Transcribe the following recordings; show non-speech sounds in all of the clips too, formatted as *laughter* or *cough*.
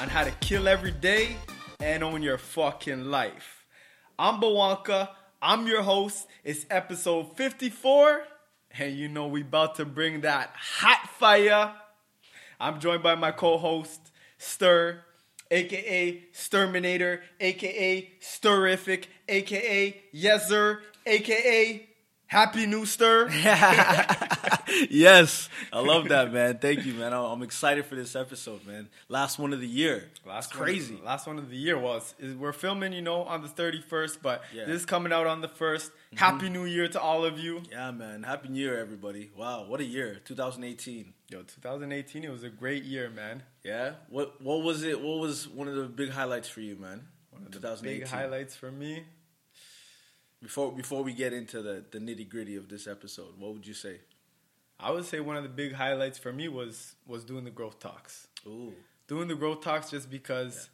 on how to kill every day and own your fucking life. I'm Bwanka. I'm your host. It's episode 54, and you know we about to bring that hot fire. I'm joined by my co-host Sturr, aka Sturminator, aka Stirrific, aka Yezer, aka Happy New Sturr. *laughs* *laughs* yes, I love that, man. Thank you, man. I'm excited for this episode, man. Last one of the year. Last crazy. One, last one of the year was is we're filming, you know, on the 31st, but Yeah. this is coming out on the 1st. Mm-hmm. Happy New Year to all of you. Yeah, man. Happy New Year, everybody. Wow, what a year, 2018. Yo, 2018, it was a great year, man. Yeah. What What was it? What was one of the big highlights for you, man? One of the 2018. big highlights for me. Before Before we get into the the nitty gritty of this episode, what would you say? I would say one of the big highlights for me was was doing the growth talks. Ooh. Doing the growth talks just because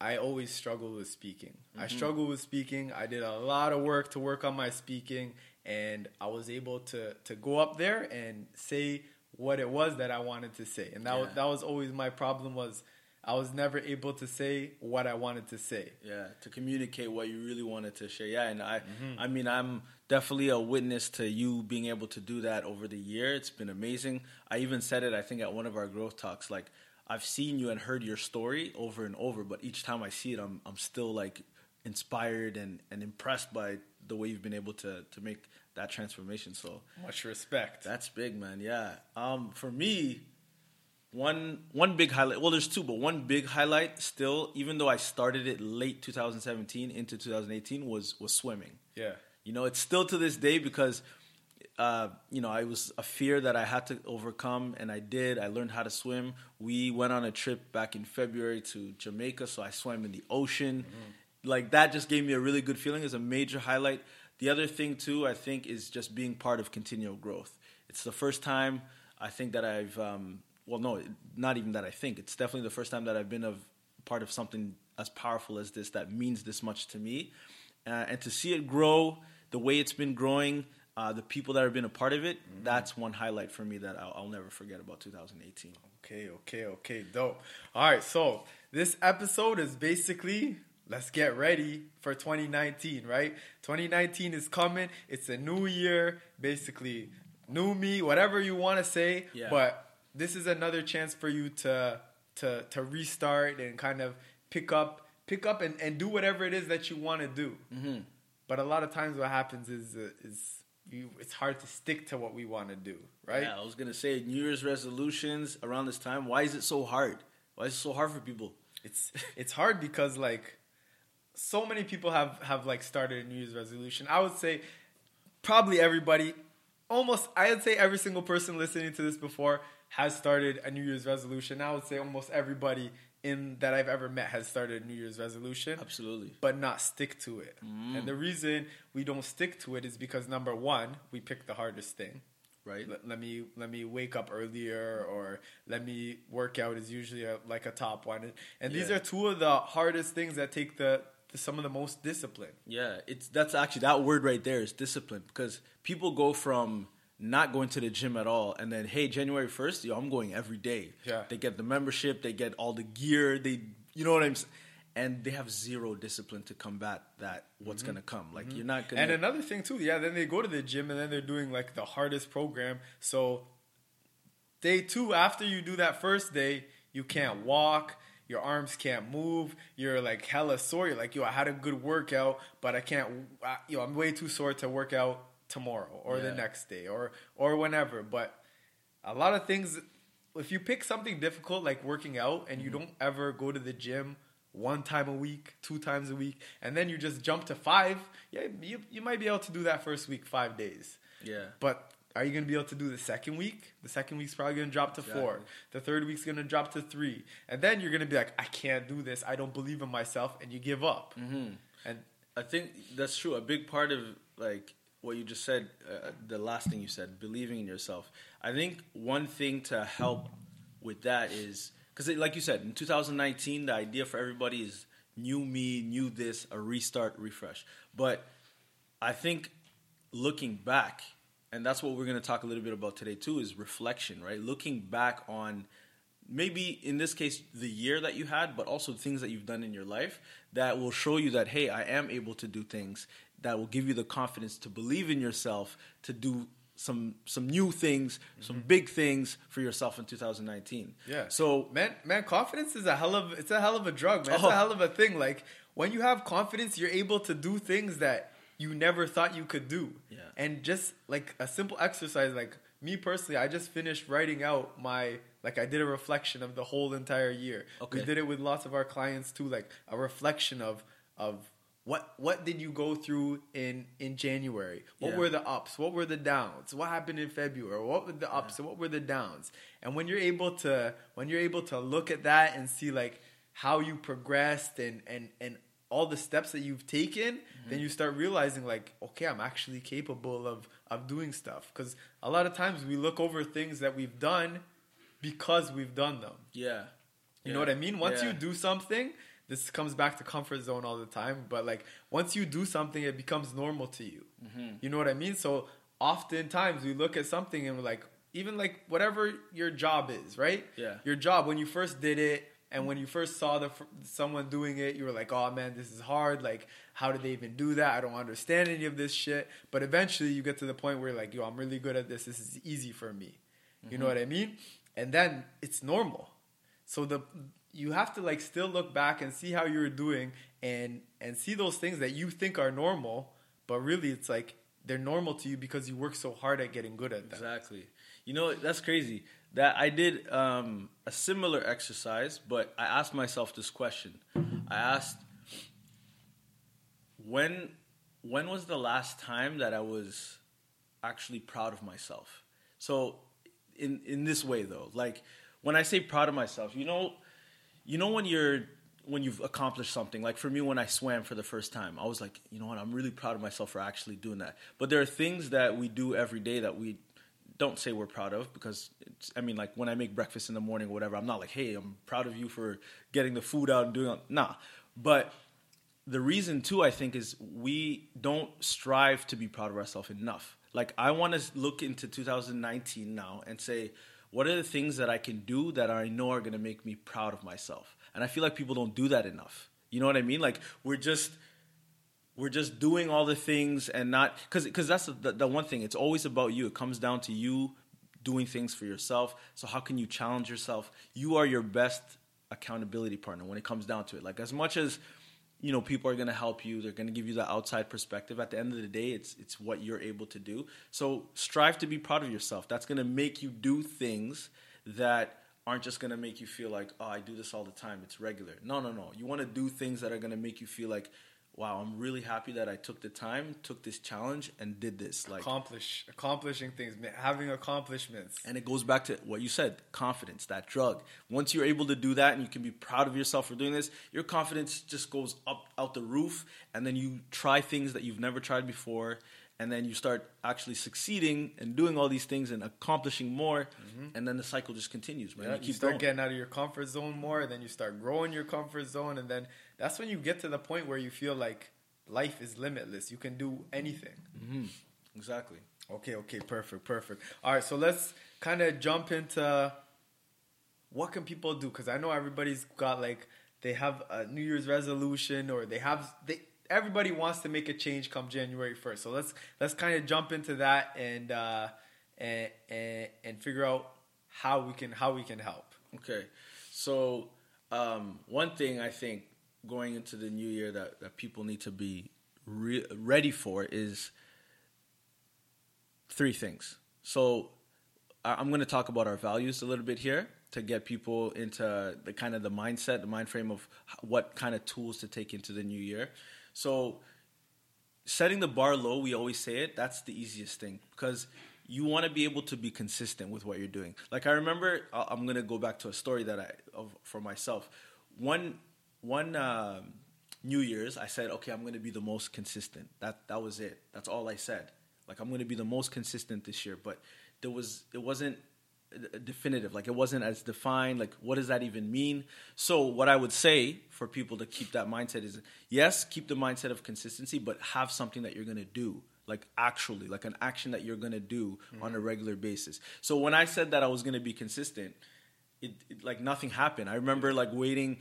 I always struggle with speaking. I mm-hmm. struggle with speaking. I did a lot of work to work on my speaking and I was able to to go up there and say what it was that I wanted to say. And that was, that was always my problem was I was never able to say what I wanted to say. Yeah, to communicate what you really wanted to share. Yeah, and I, Mm-hmm. I mean, I'm definitely a witness to you being able to do that over the year. It's been amazing. I even said it, I think, at one of our growth talks. Like, I've seen you and heard your story over and over, but each time I see it, I'm, I'm still like inspired and, and impressed by the way you've been able to to make that transformation. So Much respect. that's big, man. Yeah. Um, for me, one one big highlight. Well, there's two, but one big highlight still, even though I started it late 2017 into 2018, was was swimming. yeah. You know, it's still to this day because, uh, you know, I was a fear that I had to overcome, and I did. I learned how to swim. We went on a trip back in February to Jamaica, so I swam in the ocean. Like that just gave me a really good feeling. It's a major highlight. The other thing too, I think, is just being part of continual growth. It's the first time I think that I've, um, well, no, not even that I think. It's definitely the first time that I've been of part of something as powerful as this that means this much to me, uh, and to see it grow the way it's been growing, uh, the people that have been a part of it, that's one highlight for me that I'll, I'll never forget about 2018. Okay, okay, okay, dope. All right, so this episode is basically let's get ready for 2019, right? 2019 is coming. It's a new year, basically new me, whatever you want to say. Yeah. But this is another chance for you to to to restart and kind of pick up pick up and, and do whatever it is that you want to do. Mm-hmm. But a lot of times, what happens is uh, is you, it's hard to stick to what we want to do, right? Yeah, I was gonna say New Year's resolutions around this time. Why is it so hard? Why is it so hard for people? it's it's hard because like so many people have have like started a New Year's resolution. I would say probably everybody, almost I would say every single person listening to this before has started a New Year's resolution. I would say almost everybody in that I've ever met has started a New Year's resolution Absolutely. but not stick to it. Mm. And the reason we don't stick to it is because number one, we pick the hardest thing. Right. Let, let me let me wake up earlier, or let me work out is usually a, like a top one. And, and these Yeah. are two of the hardest things that take the, the some of the most discipline. Yeah, it's that's actually that word right there is discipline because people go from not going to the gym at all and then hey January 1st yo I'm going every day. Yeah. They get the membership, they get all the gear, they you know what I'm saying? And they have zero discipline to combat that what's going to come. Like you're not gonna And another thing too, yeah, then they go to the gym and then they're doing like the hardest program. So day two, after you do that first day, you can't walk, your arms can't move, you're like hella sore. You're like, yo, I had a good workout, but I can't, uh, yo, I'm way too sore to work out tomorrow or the next day or or whenever. But a lot of things, if you pick something difficult like working out and you Mm-hmm. don't ever go to the gym one time a week, two times a week, and then you just jump to five, yeah, you, you might be able to do that first week, five days. Yeah. But are you going to be able to do the second week? The second week's probably going to drop to four. The third week's going to drop to three. And then you're going to be like, I can't do this. I don't believe in myself. And you give up. Mhm. And I think that's true. A big part of like what you just said, uh, the last thing you said, believing in yourself. I think one thing to help with that is because, like you said, in 2019, the idea for everybody is new me, new this, a restart, refresh. But I think looking back, and that's what we're going to talk a little bit about today too is reflection right looking back on maybe in this case the year that you had but also things that you've done in your life that will show you that hey i am able to do things that will give you the confidence to believe in yourself to do some some new things mm-hmm. some big things for yourself in 2019 yeah so man man confidence is a hell of it's a hell of a drug man it's oh. a hell of a thing like when you have confidence you're able to do things that you never thought you could do. Yeah. And just like a simple exercise, like me personally, I just finished writing out my like I did a reflection of the whole entire year. Okay. We did it with lots of our clients too, like a reflection of of what what did you go through in in January? What yeah. were the ups? What were the downs? What happened in February? What were the ups yeah. and what were the downs? And when you're able to when you're able to look at that and see like how you progressed and and and all the steps that you've taken, mm-hmm. then you start realizing like, okay, I'm actually capable of of doing stuff. Because a lot of times we look over things that we've done because we've done them. Yeah. You yeah. know what I mean? Once yeah. you do something, this comes back to comfort zone all the time. But like once you do something, it becomes normal to you. Mm-hmm. You know what I mean? So oftentimes we look at something and we're like, even like whatever your job is, right? Yeah. Your job when you first did it, and when you first saw the someone doing it, you were like, "Oh man, this is hard. Like, how did they even do that? I don't understand any of this shit." But eventually, you get to the point where you're like, "Yo, I'm really good at this. This is easy for me." Mm-hmm. You know mm-hmm. what I mean? And then it's normal. So the you have to like still look back and see how you're doing and and see those things that you think are normal, but really it's like they're normal to you because you work so hard at getting good at them. Exactly. You know, that's crazy that I did um, a similar exercise, but I asked myself this question. I asked, when when was the last time that I was actually proud of myself? So, in in this way though, like when I say proud of myself, you know, you know when you're when you've accomplished something. Like for me, when I swam for the first time, I was like, you know what, I'm really proud of myself for actually doing that. But there are things that we do every day that we don't say we're proud of because I mean, like when I make breakfast in the morning or whatever, I'm not like, hey, I'm proud of you for getting the food out and doing it. Nah. But the reason too, I think, is we don't strive to be proud of ourselves enough. Like I want to look into 2019 now and say, what are the things that I can do that I know are going to make me proud of myself? And I feel like people don't do that enough. You know what I mean? Like we're just we're just doing all the things and not because because that's the, the one thing it's always about you it comes down to you doing things for yourself so how can you challenge yourself you are your best accountability partner when it comes down to it like as much as you know people are going to help you. They're going to give you the outside perspective. At the end of the day it's it's what you're able to do. So strive to be proud of yourself. That's going to make you do things that aren't just going to make you feel like oh i do this all the time. It's regular. No no no. You want to do things that are going to make you feel like wow, I'm really happy that I took the time, took this challenge, and did this. Like accomplish, accomplishing things, having accomplishments. And it goes back to what you said: confidence, that drug. Once you're able to do that, and you can be proud of yourself for doing this, your confidence just goes up out the roof, and then you try things that you've never tried before. And then you start actually succeeding and doing all these things and accomplishing more, mm-hmm. and then the cycle just continues. Man, yeah, you, you start going. getting out of your comfort zone more, and then you start growing your comfort zone, and then that's when you get to the point where you feel like life is limitless. You can do anything. Mm-hmm. Exactly. Okay, okay, perfect, perfect. All right, so let's kind of jump into what can people do because I know everybody's got like they have a New Year's resolution or they have they everybody wants to make a change come January first. So let's let's kind of jump into that and uh, and, and and figure out how we can how we can help. Okay, so um, one thing I think going into the new year that, that people need to be re- ready for is three things. So I'm going to talk about our values a little bit here to get people into the kind of the mindset, the mind frame of what kind of tools to take into the new year. So setting the bar low, we always say it, that's the easiest thing because you want to be able to be consistent with what you're doing. Like I remember I'm going to go back to a story that I of, for myself. One one uh, New Year's, I said, okay, I'm going to be the most consistent. That that was it. That's all I said. Like I'm going to be the most consistent this year. But there was it wasn't definitive. Like it wasn't as defined. Like what does that even mean? So what I would say for people to keep that mindset is yes, keep the mindset of consistency, but have something that you're going to do like actually, like an action that you're gonna do mm-hmm. on a regular basis. So when I said that I was gonna be consistent, it, it like nothing happened. I remember like waiting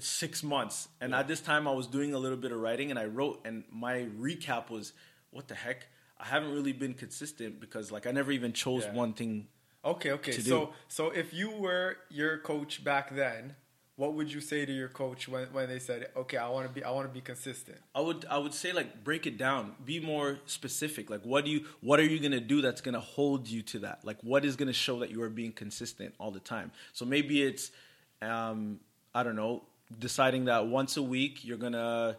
six months, and at this time I was doing a little bit of writing, and I wrote, and my recap was, "What the heck." I haven't really been consistent because like I never even chose Yeah. one thing Okay, okay. So do. so if you were your coach back then, what would you say to your coach when, when they said, "Okay, I want to be I want to be consistent." I would I would say like break it down, be more specific. Like what do you what are you gonna do that's gonna hold you to that? Like what is gonna show that you are being consistent all the time? So maybe it's um, I don't know, deciding that once a week you're gonna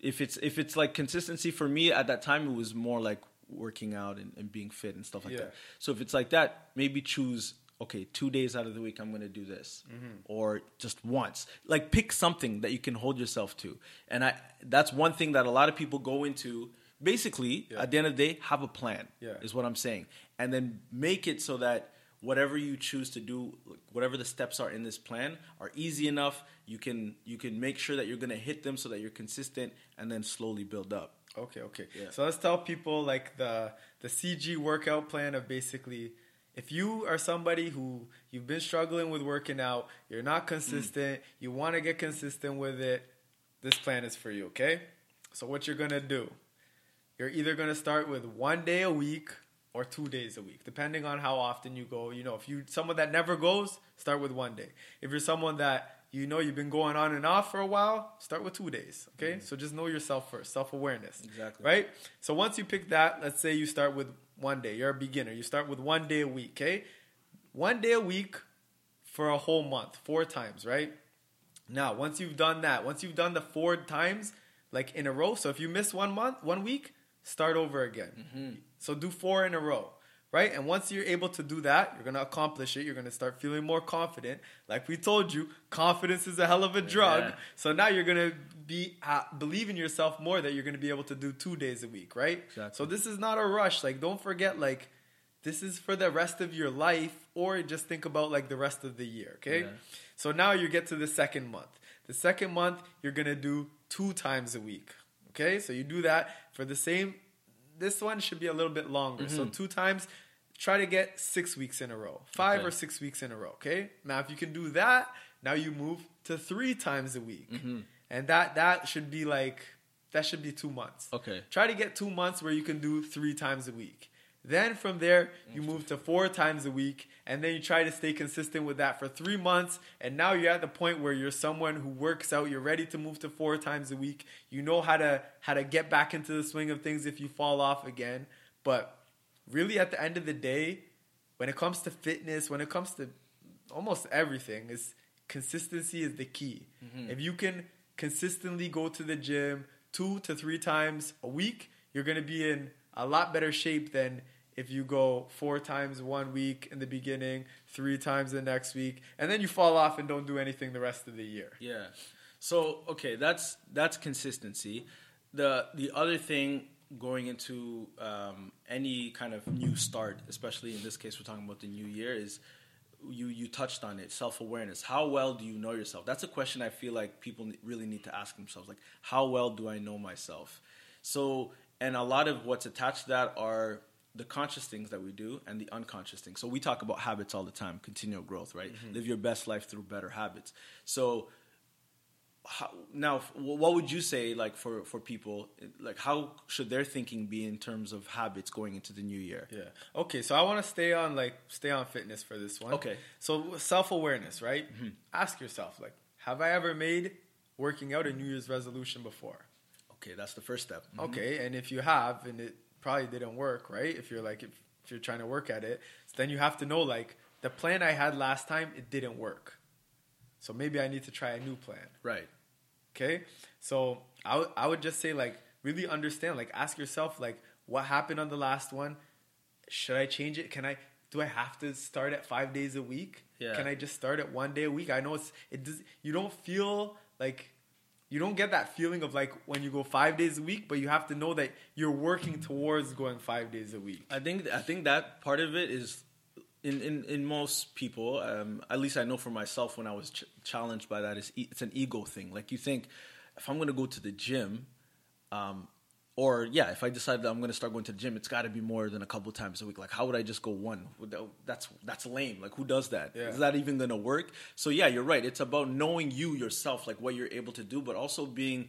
if it's if it's like consistency for me at that time it was more like working out and, and being fit and stuff like Yeah. that. So if it's like that, maybe choose okay, two days out of the week I'm gonna do this. Mm-hmm. Or just once. Like pick something that you can hold yourself to. And I that's one thing that a lot of people go into basically Yeah. at the end of the day, have a plan. Yeah. Is what I'm saying. And then make it so that whatever you choose to do, whatever the steps are in this plan, are easy enough. You can you can make sure that you're gonna hit them so that you're consistent and then slowly build up. Okay, okay. Yeah. So let's tell people like the the CG workout plan of basically if you are somebody who you've been struggling with working out, you're not mm. consistent, you want to get consistent with it, this plan is for you, okay? So what you're going to do, you're either going to start with 1 day a week or 2 days a week, depending on how often you go. You know, if you someone that never goes, start with 1 day. If you're someone that you know you've been going on and off for a while, start with 2 days, okay? Mm-hmm. So just know yourself first, self-awareness. Exactly. Right? So once you pick that, let's say you start with one day. You're a beginner. You start with one day a week, okay? One day a week for a whole month, four times, right? Now, once you've done that, once you've done the four times, like in a row, so if you miss one month, one week, start over again. Mm-hmm. So do four in a row, right? And once you're able to do that, you're gonna accomplish it. You're gonna start feeling more confident. Like we told you, confidence is a hell of a drug. Yeah. So now you're gonna be uh, believe in yourself more that you're gonna be able to do two days a week, right? Exactly. So this is not a rush. Like don't forget, like this is for the rest of your life, or just think about like the rest of the year. Okay. Yeah. So now you get to the second month. The second month you're gonna do two times a week. Okay. So you do that for the same. This one should be a little bit longer. So mm-hmm. two times. Try to get six weeks in a row, five Okay. or six weeks in a row. Okay. Now if you can do that, now you move to three times a week, mm-hmm. and that that should be like that should be two months. Okay. Try to get two months where you can do three times a week. Then from there, you move to four times a week, and then you try to stay consistent with that for three months. And now you're at the point where you're someone who works out. You're ready to move to four times a week. You know how to how to get back into the swing of things if you fall off again. But really, at the end of the day, when it comes to fitness, when it comes to almost everything, is consistency is the key. Mm-hmm. If you can consistently go to the gym two to three times a week, you're going to be in a lot better shape than if you go four times one week in the beginning, three times the next week, and then you fall off and don't do anything the rest of the year. Yeah. So okay, that's that's consistency. The the other thing going into um, any kind of new start, especially in this case, we're talking about the new year, is you you touched on it, self awareness. How well do you know yourself? That's a question I feel like people really need to ask themselves. Like, how well do I know myself? So, and a lot of what's attached to that are the conscious things that we do and the unconscious things. So we talk about habits all the time, continual growth, right? Mm-hmm. Live your best life through better habits. So how, now what would you say like for for people like how should their thinking be in terms of habits going into the new year Yeah. Okay, so I want to stay on like stay on fitness for this one. Okay. So self awareness, right? Mm-hmm. Ask yourself, like, have I ever made working out a New Year's resolution before? okay that's the first step mm-hmm. Okay, and if you have, and it probably didn't work, right? If you're like, if, if you're trying to work at it, so then you have to know, like, the plan I had last time, it didn't work. So maybe I need to try a new plan. right Okay, so I would- I would just say like really understand, like ask yourself like what happened on the last one. Should I change it? Can I? Do I have to start at five days a week? Yeah. Can I just start at one day a week? I know it's it does. You don't feel like you don't get that feeling of like when you go five days a week, but you have to know that you're working towards going five days a week. i think i think that part of it is in in, in most people um, at least i know for myself when i was ch- challenged by that is e- it's an ego thing like you think if i'm going to go to the gym um, or yeah, if I decide that I'm going to start going to the gym, it's got to be more than a couple times a week. Like, how would I just go one? That's that's lame. Like, who does that? Yeah. Is that even going to work? So yeah, you're right. It's about knowing you yourself, like what you're able to do, but also being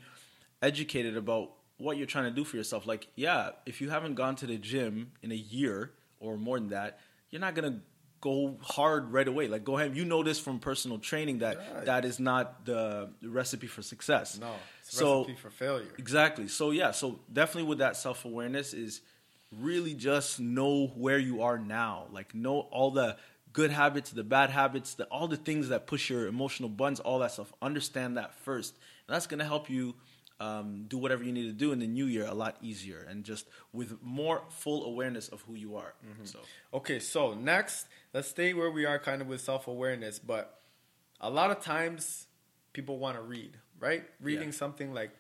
educated about what you're trying to do for yourself. Like, yeah, if you haven't gone to the gym in a year or more than that, you're not gonna go hard right away. Like, go ahead. You know this from personal training that Yeah. that is not the recipe for success. No, it's a so recipe for failure. exactly. So yeah, so definitely with that self awareness is really just know where you are now. Like know all the good habits, the bad habits, the all the things that push your emotional buttons, all that stuff. Understand that first, and that's gonna help you um, do whatever you need to do in the new year a lot easier and just with more full awareness of who you are. So Okay, so next, let's stay where we are kind of with self awareness, but a lot of times people want to read, right? Reading Yeah. something like,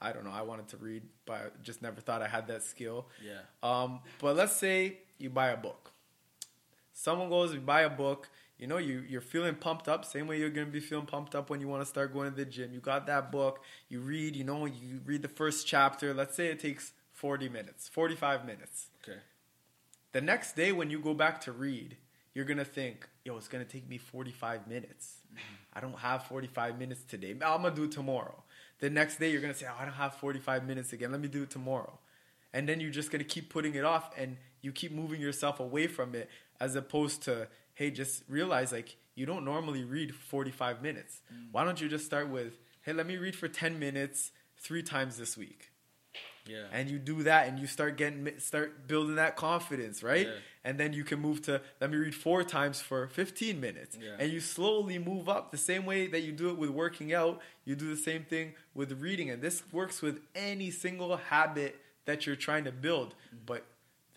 I don't know, I wanted to read, but I just never thought I had that skill. Yeah. Um, but let's say you buy a book. Someone goes, you buy a book, you know, you, you're feeling pumped up, same way you're going to be feeling pumped up when you want to start going to the gym. You got that book, you read, you know, you read the first chapter. Let's say it takes 40 minutes, 45 minutes. okay, The next day when you go back to read, you're gonna think, yo, it's gonna take me 45 minutes. Mm-hmm. I don't have 45 minutes today. I'm gonna do it tomorrow. The next day you're gonna say, oh, I don't have 45 minutes again. Let me do it tomorrow. And then you're just gonna keep putting it off and you keep moving yourself away from it as opposed to, hey, just realize like you don't normally read 45 minutes. Why don't you just start with, hey, let me read for 10 minutes three times this week yeah, and you do that and you start getting start building that confidence right Yeah. and then you can move to let me read four times for 15 minutes Yeah. and you slowly move up the same way that you do it with working out you do the same thing with reading and this works with any single habit that you're trying to build Mm-hmm. but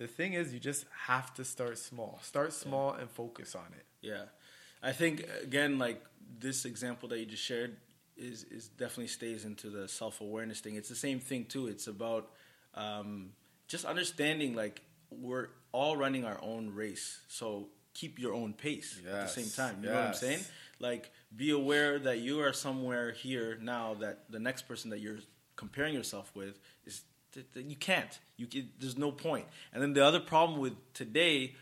the thing is you just have to start small start small and focus on it Yeah, I think again, like this example that you just shared is is definitely stays into the self awareness thing. It's the same thing too. It's about um, just understanding like we're all running our own race, so keep your own pace at the same time. You know what I'm saying? Like be aware that you are somewhere here now that the next person that you're comparing yourself with is you can't. You can, there's no point. And then the other problem with today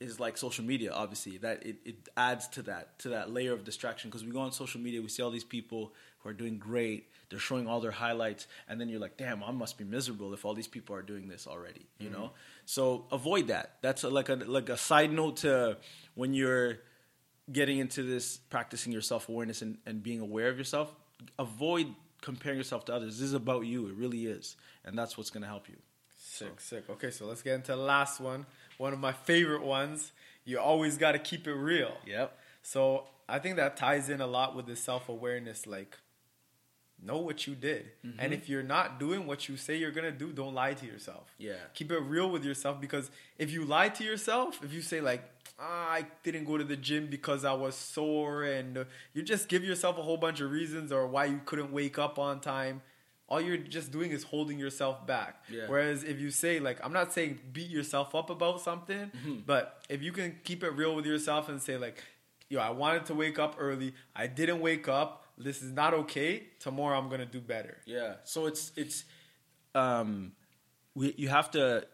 is like social media obviously. That it, it adds to that to that layer of distraction. Because we go on social media we see all these people who are doing great. They're showing all their highlights. And then you're like damn i must be miserable if all these people are doing this already you mm-hmm. know? So avoid that. That's a, like a like a side note to when you're getting into this practicing your self-awareness and, and being aware of yourself. Avoid comparing yourself to others this is about you it really is and that's what's going to help you Sick, sick. Okay, so let's get into the last one. One of my favorite ones. You always got to keep it real. yep So I think that ties in a lot with the self awareness. Like, know what you did, Mm-hmm. and if you're not doing what you say you're gonna do, don't lie to yourself. Yeah. keep it real with yourself because if you lie to yourself, if you say like, I didn't go to the gym because I was sore, and you just give yourself a whole bunch of reasons or why you couldn't wake up on time. All you're just doing is holding yourself back. Yeah. Whereas if you say like, I'm not saying beat yourself up about something, Mm-hmm. but if you can keep it real with yourself and say like, yo, I wanted to wake up early, I didn't wake up. This is not okay. Tomorrow I'm gonna do better. Yeah. So it's it's um we you have to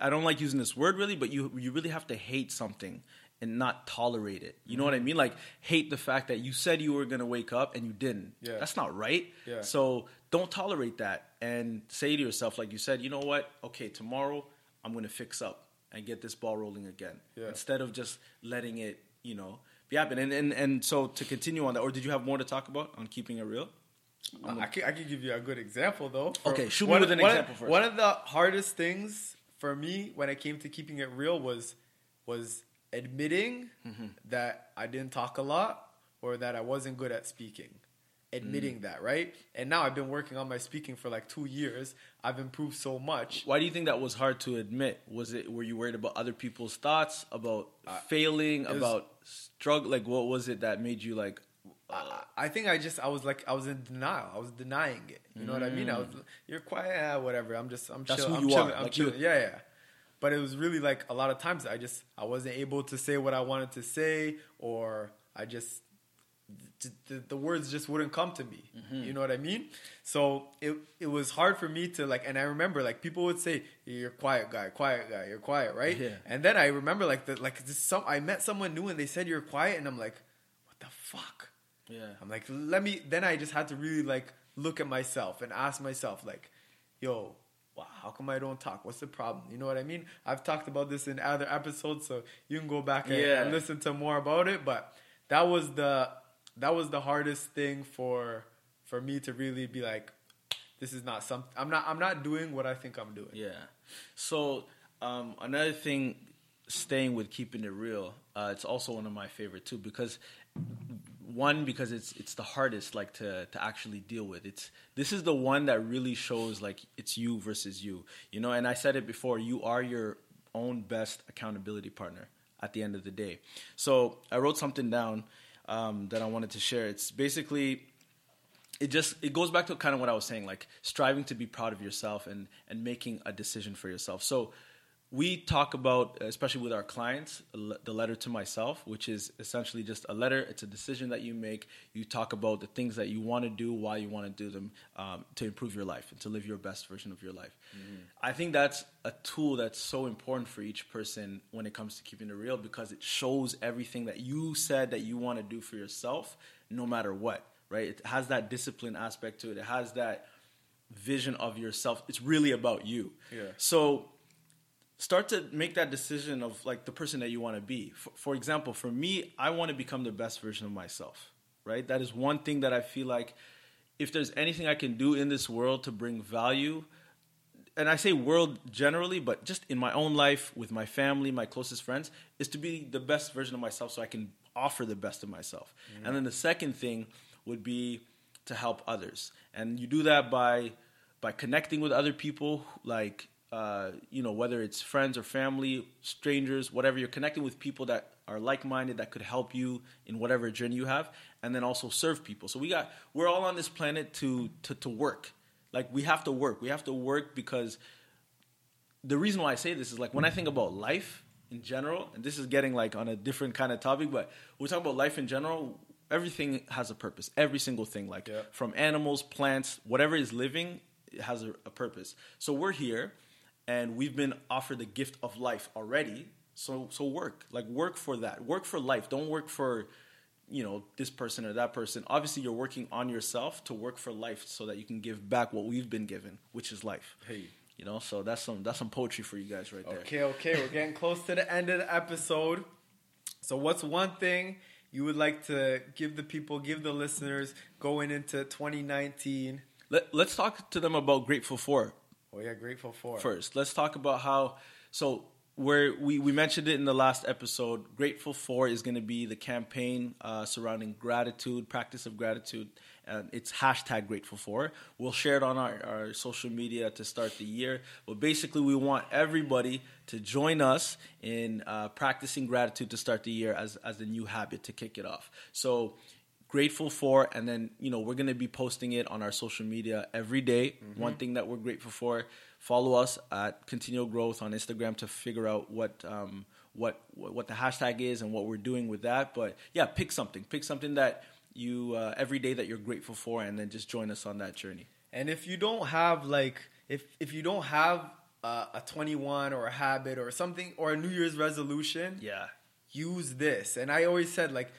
I don't like using this word really, but you you really have to hate something and not tolerate it. You know what I Mm-hmm. mean? Like hate the fact that you said you were going to wake up and you didn't. Yeah. That's not right. Yeah. So don't tolerate that and say to yourself like you said, "You know what? Okay, tomorrow I'm going to fix up and get this ball rolling again." Yeah. Instead of just letting it, you know, be happen. And and and so to continue on that or did you have more to talk about on keeping it real? I could, I could give you a good example though. Okay, shoot me with an one example of, first. One of the hardest things for me when it came to keeping it real was was admitting Mm-hmm. that I didn't talk a lot or that I wasn't good at speaking. Mm. Admitting that, right? And now I've been working on my speaking for like two years. I've improved so much. Why do you think that was hard to admit? Was it were you worried about other people's thoughts, about Uh, failing, about struggle? Like, what was it that made you like? I, I think I just I was like I was in denial. I was denying it. You know what I mean? I was you're quiet, yeah, whatever. I'm just I'm Mm. That's who I'm you chilling, are, I'm like chilling. Yeah, yeah. But it was really like a lot of times I just I wasn't able to say what I wanted to say, or I just the, the words just wouldn't come to me. Mm-hmm. You know what I mean? So it it was hard for me to like, and I remember like people would say, "You're quiet guy, quiet guy, you're quiet, right?" Yeah. And then I remember like the like this some I met someone new and they said you're quiet, and I'm like, what the fuck? Yeah. I'm like, let me. Then I just had to really like look at myself and ask myself, like, yo, wow, how come I don't talk? What's the problem? You know what I mean? I've talked about this in other episodes, so you can go back and, Yeah. and listen to more about it. But that was the that was the hardest thing for for me to really be like, this is not something. I'm not. I'm not doing what I think I'm doing. Yeah. So um, another thing, staying with keeping it real, uh, it's also one of my favorite too because one because it's it's the hardest like to to actually deal with. It's this is the one that really shows like it's you versus you. You know, and I said it before. You are your own best accountability partner at the end of the day. So I wrote something down um, that I wanted to share. It's basically it just it goes back to kind of what I was saying, like striving to be proud of yourself and and making a decision for yourself. So we talk about, especially with our clients, the letter to myself, which is essentially just a letter. It's a decision that you make. You talk about the things that you want to do, why you want to do them, um, to improve your life and to live your best version of your life. I think that's a tool that's so important for each person when it comes to keeping it real because it shows everything that you said that you want to do for yourself, no matter what right? It has that discipline aspect to it. It has that vision of yourself. It's really about you. Yeah. So start to make that decision of like the person that you want to be. For, for example, for me, I want to become the best version of myself, right? That is one thing that I feel like if there's anything I can do in this world to bring value, and I say world generally, but just in my own life, with my family, my closest friends, is to be the best version of myself so I can offer the best of myself. Mm-hmm. And then the second thing would be to help others. And you do that by by connecting with other people like uh, you know whether it's friends or family, strangers, whatever you're connecting with people that are like-minded that could help you in whatever journey you have and then also serve people. So we got we're all on this planet to to to work. Like we have to work. We have to work because the reason why I say this is like when I think about life in general, and this is getting like on a different kind of topic, but we're talking about life in general. Everything has a purpose. Every single thing, like Yeah. from animals, plants, whatever is living, it has a, a purpose. So we're here, and we've been offered the gift of life already. So so work, like work for that. Work for life. Don't work for you know this person or that person. Obviously, you're working on yourself to work for life, so that you can give back what we've been given, which is life. Hey. You know, so that's some that's some poetry for you guys right there. Okay, okay, we're getting close to the end of the episode. So, what's one thing you would like to give the people, give the listeners going into 2019? Let, let's talk to them about Grateful For Oh yeah, grateful for. first. Let's talk about how so where we, we mentioned it in the last episode. Grateful for is going to be the campaign uh, surrounding gratitude, practice of gratitude, and it's hashtag grateful for. We'll share it on our, our social media to start the year. But basically, we want everybody to join us in uh, practicing gratitude to start the year as as the new habit to kick it off. So grateful for and then you know we're going to be posting it on our social media every day. one thing that we're grateful for follow us at continual growth on instagram to figure out what um, what what the hashtag is and what we're doing with that. But yeah pick something. Pick something that you uh, every day that you're grateful for and then just join us on that journey. And if you don't have like, if if you don't have uh, a 21 or a habit or something or a New Year's resolution, yeah. use this. And I always said like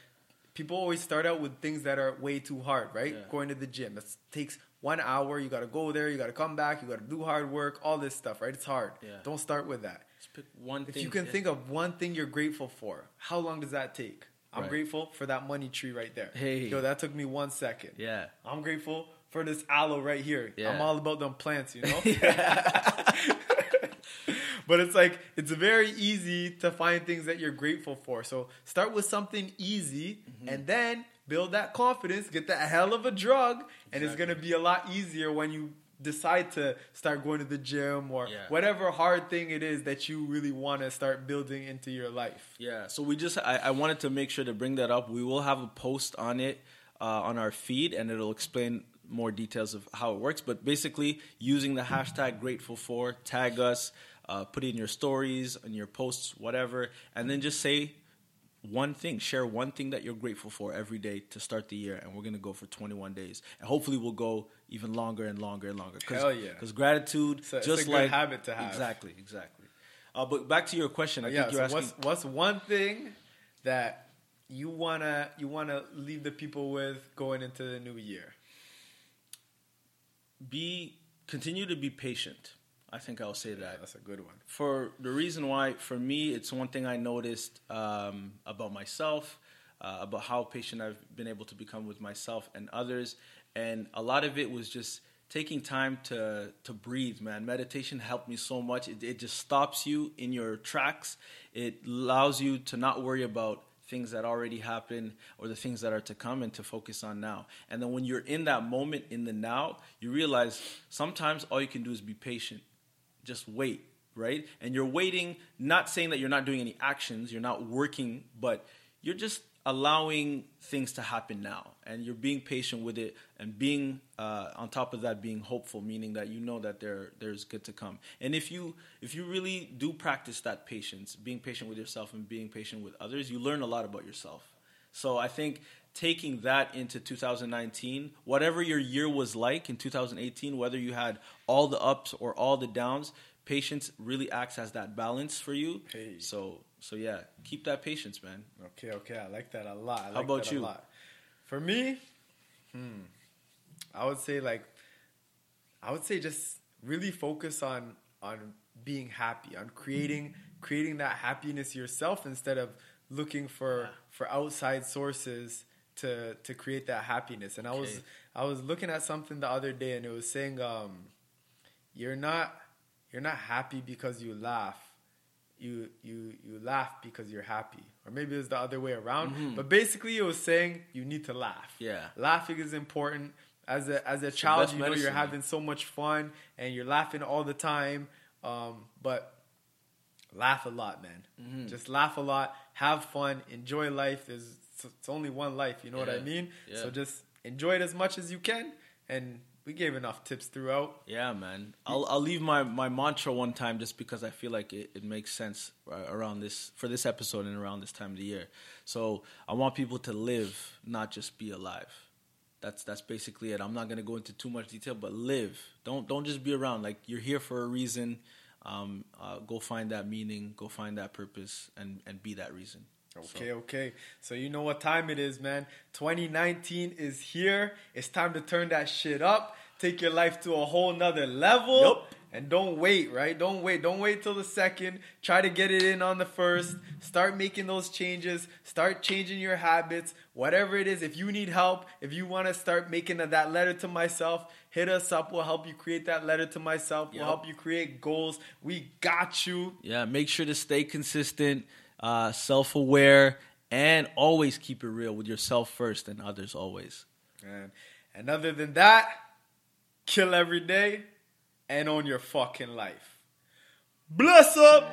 people always start out with things that are way too hard, right? Yeah. Going to the gym. It takes one hour, you gotta go there, you gotta come back, you gotta do hard work, all this stuff, right? It's hard. Yeah. Don't start with that. just pick one If thing you can yeah. think of one thing you're grateful for, how long does that take? I'm Right. grateful for that money tree right there. Hey. Yo, that took me one second. yeah I'm grateful for this aloe right here. Yeah. I'm all about them plants, you know? *laughs* *laughs* *laughs* but it's like it's very easy to find things that you're grateful for. So start with something easy Mm-hmm. and then build that confidence, get that hell of a drug, and it's gonna be a lot easier when you decide to start going to the gym or Yeah. whatever hard thing it is that you really want to start building into your life. Yeah, so we just I, I wanted to make sure to bring that up. We will have a post on it uh, on our feed, and it'll explain more details of how it works. But basically, using the hashtag grateful for, tag us, uh, put it in your stories, in your posts, whatever, and then just say one thing. Share one thing that you're grateful for every day to start the year, and we're gonna go for 21 days, and hopefully we'll go even longer and longer and longer. Cause, Hell yeah. Because gratitude, It's a- it's just like habit to have. Exactly, exactly. Uh, but back to your question, I yeah. think you're So asking. what's what's one thing that you wanna you wanna leave the people with going into the new year? be continue to be patient. I think I'll say that. That's a good one. for the reason why for me it's one thing i noticed um, about myself uh, about how patient i've been able to become with myself and others. And a lot of it was just taking time to to breathe man. Meditation helped me so much. It, it just stops you in your tracks. It allows you to not worry about things that already happened or the things that are to come and to focus on now. And then when you're in that moment in the now you realize sometimes all you can do is be patient just wait, right? And you're waiting, not saying that you're not doing any actions, you're not working, but you're just allowing things to happen now. And you're being patient with it and being, uh, on top of that, being hopeful, meaning that you know that there, there's good to come. And if you, if you really do practice that patience, being patient with yourself and being patient with others, you learn a lot about yourself. So I think taking that into 2019, whatever your year was like in 2018, whether you had all the ups or all the downs, patience really acts as that balance for you. Hey. So so yeah, keep that patience, man. Okay, okay, I like that a lot. I like How about that a you? lot. For me, hmm, I would say like, I would say just really focus on on being happy, on creating creating that happiness yourself instead of looking for for outside sources to to create that happiness. And I was I was looking at something the other day, and it was saying, um, you're not you're not happy because you laugh. You you you laugh because you're happy. Or maybe it's the other way around. But basically it was saying you need to laugh. Mm-hmm. Yeah. laughing is important. As a as a child you know you're having so much fun and you're laughing all the time. Um, but laugh a lot man. Mm-hmm. just laugh a lot. Have fun. Enjoy life. There's it's only one life you know what i mean Yeah. so just enjoy it as much as you can and we gave enough tips throughout Yeah, man. I'll I'll leave my, my mantra one time just because I feel like it, it makes sense uh, around this for this episode and around this time of the year. So I want people to live, not just be alive. That's that's basically it. I'm not gonna go into too much detail, but live. Don't don't just be around. Like you're here for a reason. Um, uh, go find that meaning. Go find that purpose, and and be that reason. Okay, okay. So you know what time it is, man. 2019 is here. It's time to turn that shit up. Take your life to a whole nother level. Yup. And don't wait, right? Don't wait. Don't wait till the second. Try to get it in on the first. Start making those changes. Start changing your habits. Whatever it is, if you need help, if you want to start making that letter to myself, hit us up. We'll help you create that letter to myself. We'll help you create goals. We got you. Yeah, make sure to stay consistent, uh, self aware, and always keep it real with yourself first and others always. And, and other than that, kill every day and own your fucking life. Bless up!